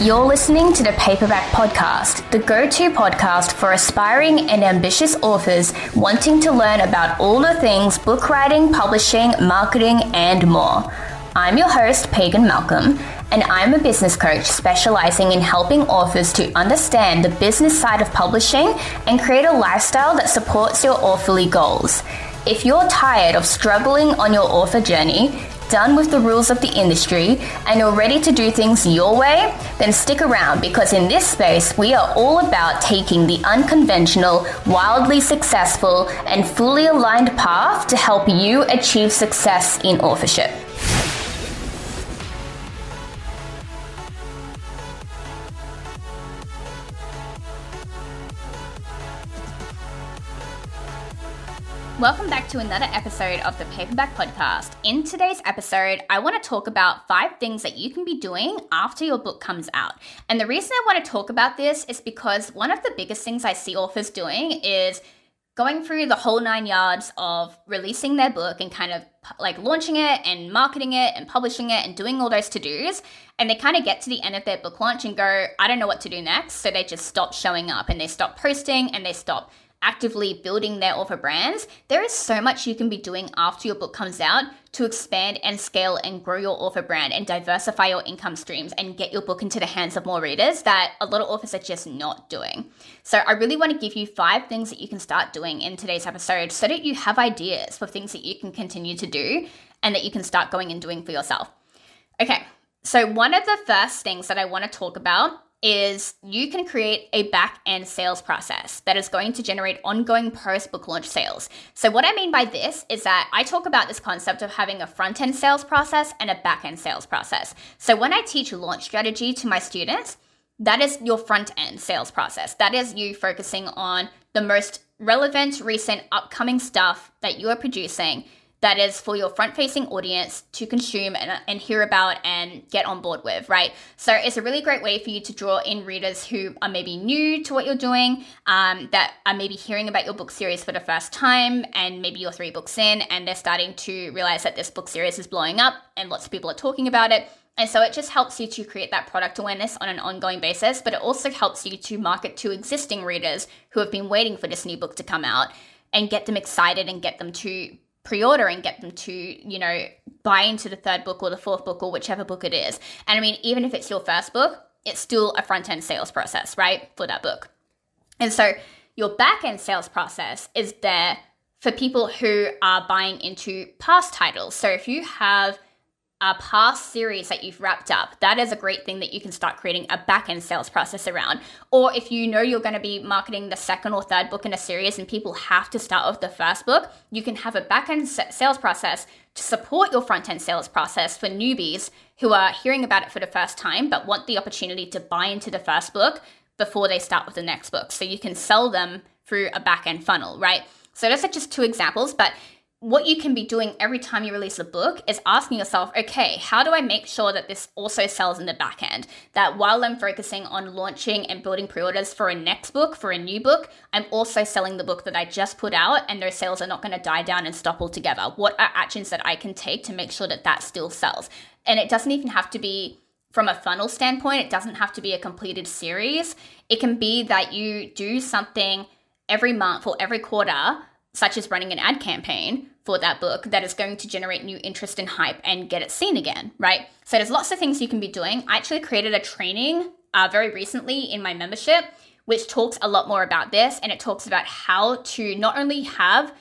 You're listening to the Paperback Podcast, the go to podcast for aspiring and ambitious authors wanting to learn about all the things book writing, publishing, marketing, and more. I'm your host, Pagan Malcolm, and I'm a business coach specializing in helping authors to understand the business side of publishing and create a lifestyle that supports your authorly goals. If you're tired of struggling on your author journey, done with the rules of the industry, and you're ready to do things your way, then stick around because in this space, we are all about taking the unconventional, wildly successful, and fully aligned path to help you achieve success in authorship. Welcome back to another episode of the Paperback Podcast. In today's episode, I want to talk about five things that you can be doing after your book comes out. And the reason I want to talk about this is because one of the biggest things I see authors doing is going through the whole nine yards of releasing their book and kind of like launching it and marketing it and publishing it and doing all those to dos. And they kind of get to the end of their book launch and go, I don't know what to do next. So they just stop showing up and they stop posting and they stop actively building their author brands, there is so much you can be doing after your book comes out to expand and scale and grow your author brand and diversify your income streams and get your book into the hands of more readers that a lot of authors are just not doing. So, I really want to give you five things that you can start doing in today's episode so that you have ideas for things that you can continue to do and that you can start going and doing for yourself. Okay, so one of the first things that I want to talk about is you can create a back end sales process that is going to generate ongoing post book launch sales. So, what I mean by this is that I talk about this concept of having a front end sales process and a back end sales process. So, when I teach launch strategy to my students, that is your front end sales process. That is you focusing on the most relevant, recent, upcoming stuff that you are producing that is for your front facing audience to consume and, and hear about and get on board with, right? So it's a really great way for you to draw in readers who are maybe new to what you're doing, um, that are maybe hearing about your book series for the first time, and maybe you're three books in and they're starting to realize that this book series is blowing up and lots of people are talking about it. And so it just helps you to create that product awareness on an ongoing basis, but it also helps you to market to existing readers who have been waiting for this new book to come out and get them excited and get them to pre-order and get them to you know buy into the third book or the fourth book or whichever book it is. And i mean even if it's your first book it's still a front end sales process right for that book. And so your back end sales process is there for people who are buying into past titles. So if you have a past series that you've wrapped up, that is a great thing that you can start creating a back end sales process around. Or if you know you're going to be marketing the second or third book in a series and people have to start with the first book, you can have a back end sales process to support your front end sales process for newbies who are hearing about it for the first time but want the opportunity to buy into the first book before they start with the next book. So you can sell them through a back end funnel, right? So those are just two examples, but what you can be doing every time you release a book is asking yourself, okay, how do I make sure that this also sells in the back end? That while I'm focusing on launching and building pre orders for a next book, for a new book, I'm also selling the book that I just put out and those sales are not going to die down and stop altogether. What are actions that I can take to make sure that that still sells? And it doesn't even have to be from a funnel standpoint, it doesn't have to be a completed series. It can be that you do something every month or every quarter such as running an ad campaign for that book that is going to generate new interest and hype and get it seen again, right? So there's lots of things you can be doing. I actually created a training uh, very recently in my membership, which talks a lot more about this and it talks about how to not only have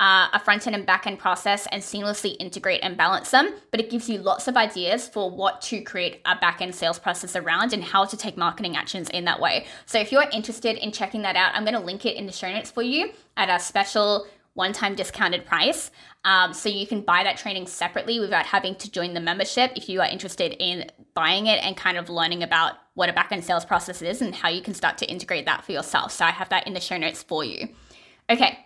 uh, a front end and back end process and seamlessly integrate and balance them, but it gives you lots of ideas for what to create a back end sales process around and how to take marketing actions in that way. So if you're interested in checking that out, I'm going to link it in the show notes for you at a special one time discounted price. Um, so you can buy that training separately without having to join the membership if you are interested in buying it and kind of learning about what a back end sales process is and how you can start to integrate that for yourself. So I have that in the show notes for you. Okay,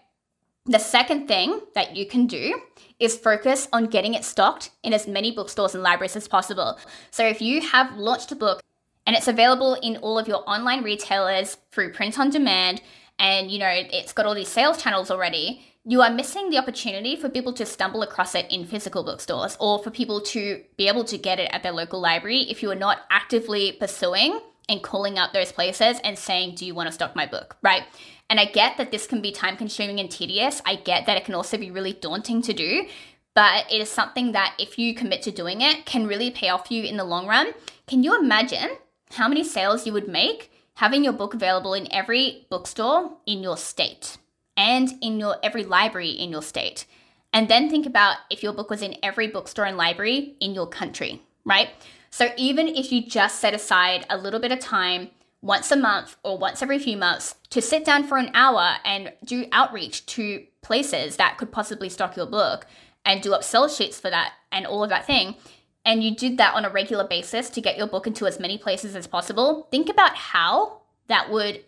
the second thing that you can do is focus on getting it stocked in as many bookstores and libraries as possible. So if you have launched a book and it's available in all of your online retailers through print on demand and you know it's got all these sales channels already, you are missing the opportunity for people to stumble across it in physical bookstores or for people to be able to get it at their local library if you are not actively pursuing and calling up those places and saying, Do you want to stock my book? Right. And I get that this can be time consuming and tedious. I get that it can also be really daunting to do, but it is something that if you commit to doing it can really pay off you in the long run. Can you imagine how many sales you would make having your book available in every bookstore in your state and in your every library in your state? And then think about if your book was in every bookstore and library in your country, right? So even if you just set aside a little bit of time once a month or once every few months to sit down for an hour and do outreach to places that could possibly stock your book and do up upsell sheets for that and all of that thing, and you did that on a regular basis to get your book into as many places as possible, think about how that would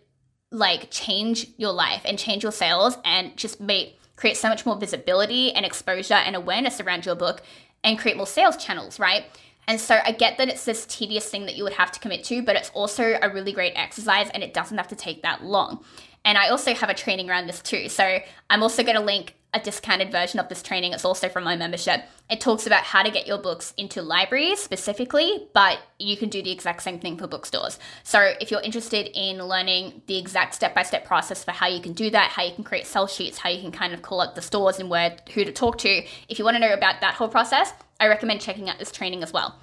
like change your life and change your sales and just make create so much more visibility and exposure and awareness around your book and create more sales channels, right? And so I get that it's this tedious thing that you would have to commit to, but it's also a really great exercise and it doesn't have to take that long. And I also have a training around this too. So I'm also going to link a discounted version of this training. It's also from my membership. It talks about how to get your books into libraries specifically, but you can do the exact same thing for bookstores. So if you're interested in learning the exact step by step process for how you can do that, how you can create sell sheets, how you can kind of call up the stores and where who to talk to, if you want to know about that whole process, I recommend checking out this training as well.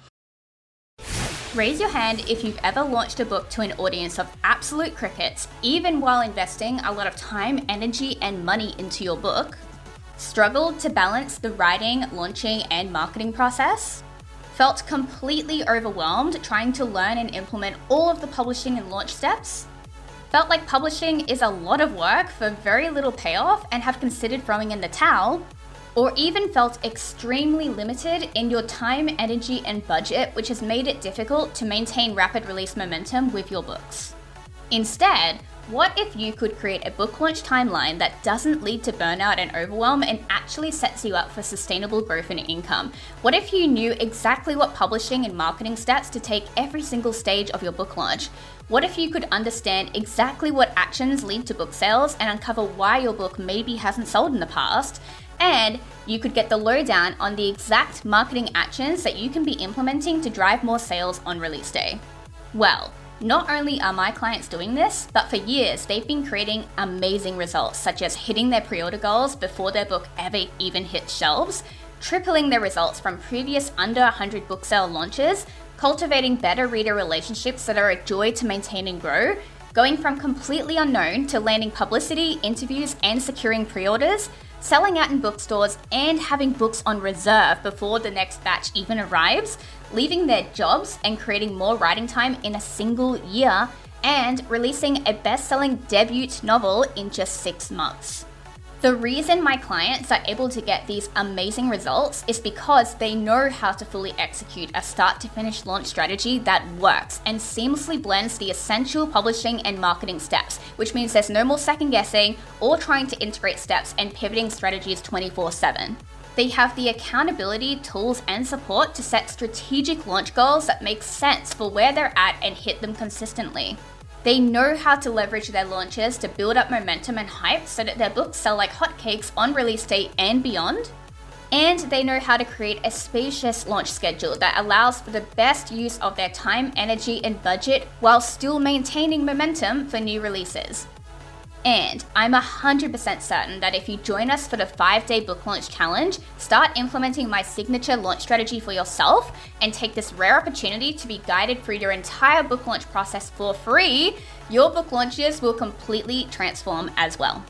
Raise your hand if you've ever launched a book to an audience of absolute crickets, even while investing a lot of time, energy, and money into your book. Struggled to balance the writing, launching, and marketing process. Felt completely overwhelmed trying to learn and implement all of the publishing and launch steps. Felt like publishing is a lot of work for very little payoff and have considered throwing in the towel or even felt extremely limited in your time, energy, and budget, which has made it difficult to maintain rapid release momentum with your books. Instead, what if you could create a book launch timeline that doesn't lead to burnout and overwhelm and actually sets you up for sustainable growth and income? What if you knew exactly what publishing and marketing stats to take every single stage of your book launch? What if you could understand exactly what actions lead to book sales and uncover why your book maybe hasn't sold in the past? And you could get the lowdown on the exact marketing actions that you can be implementing to drive more sales on release day. Well, not only are my clients doing this, but for years they've been creating amazing results, such as hitting their pre order goals before their book ever even hits shelves, tripling their results from previous under 100 book sale launches, cultivating better reader relationships that are a joy to maintain and grow, going from completely unknown to landing publicity, interviews, and securing pre orders, selling out in bookstores, and having books on reserve before the next batch even arrives, leaving their jobs and creating more writing time in a single year, and releasing a best selling debut novel in just six months. The reason my clients are able to get these amazing results is because they know how to fully execute a start to finish launch strategy that works and seamlessly blends the essential publishing and marketing steps, which means there's no more second guessing or trying to integrate steps and pivoting strategies 24 7. They have the accountability, tools, and support to set strategic launch goals that make sense for where they're at and hit them consistently. They know how to leverage their launches to build up momentum and hype so that their books sell like hotcakes on release date and beyond. And they know how to create a spacious launch schedule that allows for the best use of their time, energy, and budget while still maintaining momentum for new releases. And I'm 100% certain that if you join us for the 5 day book launch challenge, start implementing my signature launch strategy for yourself, and take this rare opportunity to be guided through your entire book launch process for free, your book launches will completely transform as well.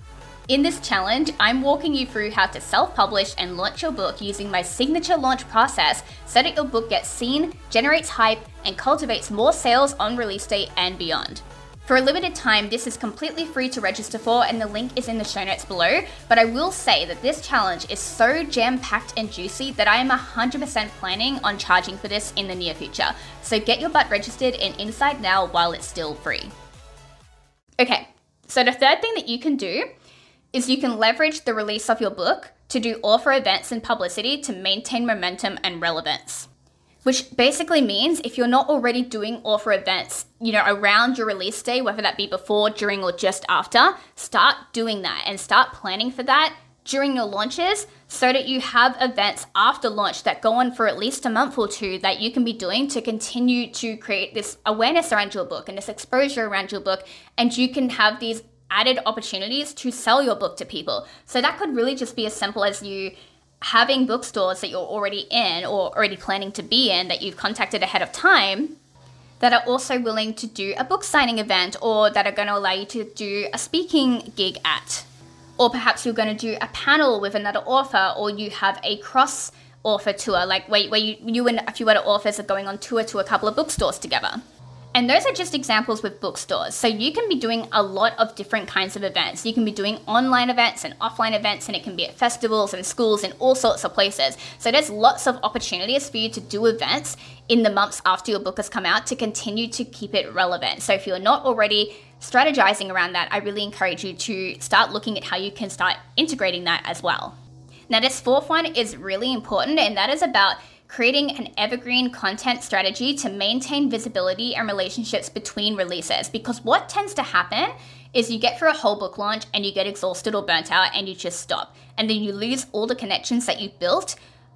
In this challenge, I'm walking you through how to self publish and launch your book using my signature launch process so that your book gets seen, generates hype, and cultivates more sales on release date and beyond. For a limited time, this is completely free to register for, and the link is in the show notes below. But I will say that this challenge is so jam packed and juicy that I am 100% planning on charging for this in the near future. So get your butt registered and Inside now while it's still free. Okay, so the third thing that you can do is you can leverage the release of your book to do author events and publicity to maintain momentum and relevance which basically means if you're not already doing author events, you know, around your release day, whether that be before, during, or just after, start doing that and start planning for that during your launches so that you have events after launch that go on for at least a month or two that you can be doing to continue to create this awareness around your book and this exposure around your book. And you can have these added opportunities to sell your book to people. So that could really just be as simple as you having bookstores that you're already in or already planning to be in that you've contacted ahead of time that are also willing to do a book signing event or that are going to allow you to do a speaking gig at. Or perhaps you're going to do a panel with another author or you have a cross author tour, like where, where you, you and a few other authors are going on tour to a couple of bookstores together. And those are just examples with bookstores. So you can be doing a lot of different kinds of events. You can be doing online events and offline events, and it can be at festivals and schools and all sorts of places. So there's lots of opportunities for you to do events in the months after your book has come out to continue to keep it relevant. So if you're not already strategizing around that, I really encourage you to start looking at how you can start integrating that as well. Now, this fourth one is really important, and that is about creating an evergreen content strategy to maintain visibility and relationships between releases. Because what tends to happen is you get through a whole book launch and you get exhausted or burnt out and you just stop. And then you lose all the connections that you've built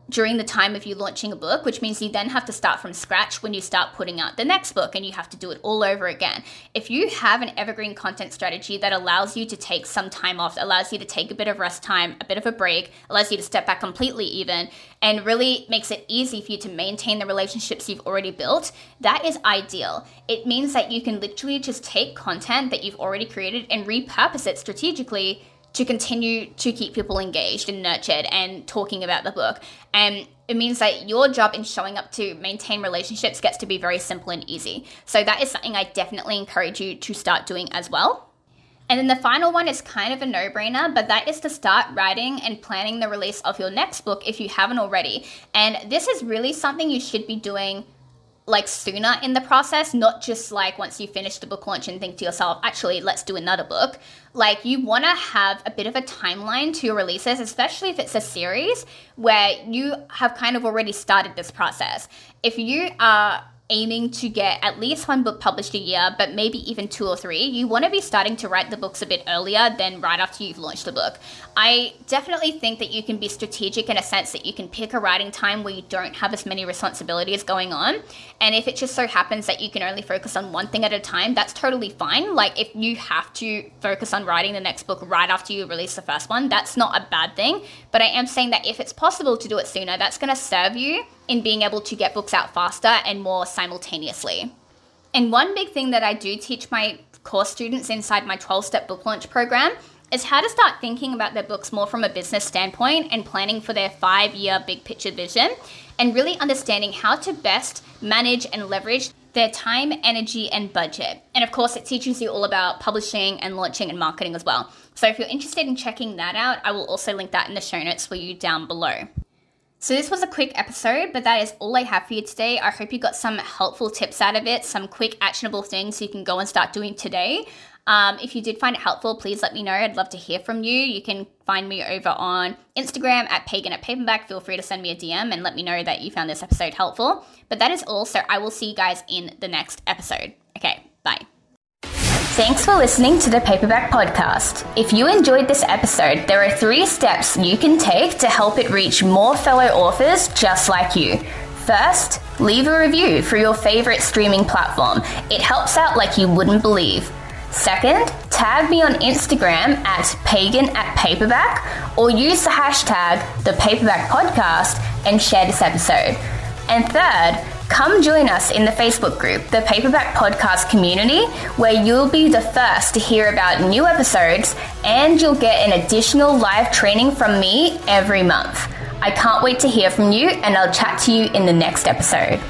during the time of you launching a book, which means you then have to start from scratch when you start putting out the next book and you have to do it all over again. If you have an evergreen content strategy that allows you to take some time off, allows you to take a bit of rest time, a bit of a break, allows you to step back completely even, and really makes it easy for you to maintain the relationships you've already built, that is ideal. It means that you can literally just take content that you've already created and repurpose it strategically to continue to keep people engaged and nurtured and talking about the book. And it means that your job in showing up to maintain relationships gets to be very simple and easy. So that is something I definitely encourage you to start doing as well. And then the final one is kind of a no brainer, but that is to start writing and planning the release of your next book if you haven't already. And this is really something you should be doing like sooner in the process, not just like once you finish the book launch and think to yourself, actually, let's do another book. Like you want to have a bit of a timeline to your releases, especially if it's a series where you have kind of already started this process. If you are aiming to get at least one book published a year, but maybe even two or three, you want to be starting to write the books a bit earlier than right after you've launched the book. I definitely think that you can be strategic in a sense that you can pick a writing time where you don't have as many responsibilities going on. And if it just so happens that you can only focus on one thing at a time, that's totally fine. Like if you have to focus on writing the next book right after you release the first one, that's not a bad thing. But I am saying that if it's possible to do it sooner, that's going to serve you in being able to get books out faster and more simultaneously. And one big thing that I do teach my course students inside my 12 step book launch program is how to start thinking about their books more from a business standpoint and planning for their five year big picture vision and really understanding how to best manage and leverage their time, energy, and budget. And of course, it teaches you all about publishing and launching and marketing as well. So if you're interested in checking that out, I will also link that in the show notes for you down below. So, this was a quick episode, but that is all I have for you today. I hope you got some helpful tips out of it, some quick actionable things you can go and start doing today. Um, if you did find it helpful, please let me know. I'd love to hear from you. You can find me over on Instagram at pagan at paperback. Feel free to send me a DM and let me know that you found this episode helpful. But that is all. So I will see you guys in the next episode. Okay, bye. Thanks for listening to the Paperback Podcast. If you enjoyed this episode, there are three steps you can take to help it reach more fellow authors just like you. First, leave a review for your favorite streaming platform. It helps out like you wouldn't believe. Second, tag me on Instagram at pagan at paperback or use the hashtag the paperback podcast and share this episode. And third, Come join us in the Facebook group, the Paperback Podcast Community, where you'll be the first to hear about new episodes and you'll get an additional live training from me every month. I can't wait to hear from you, and I'll chat to you in the next episode.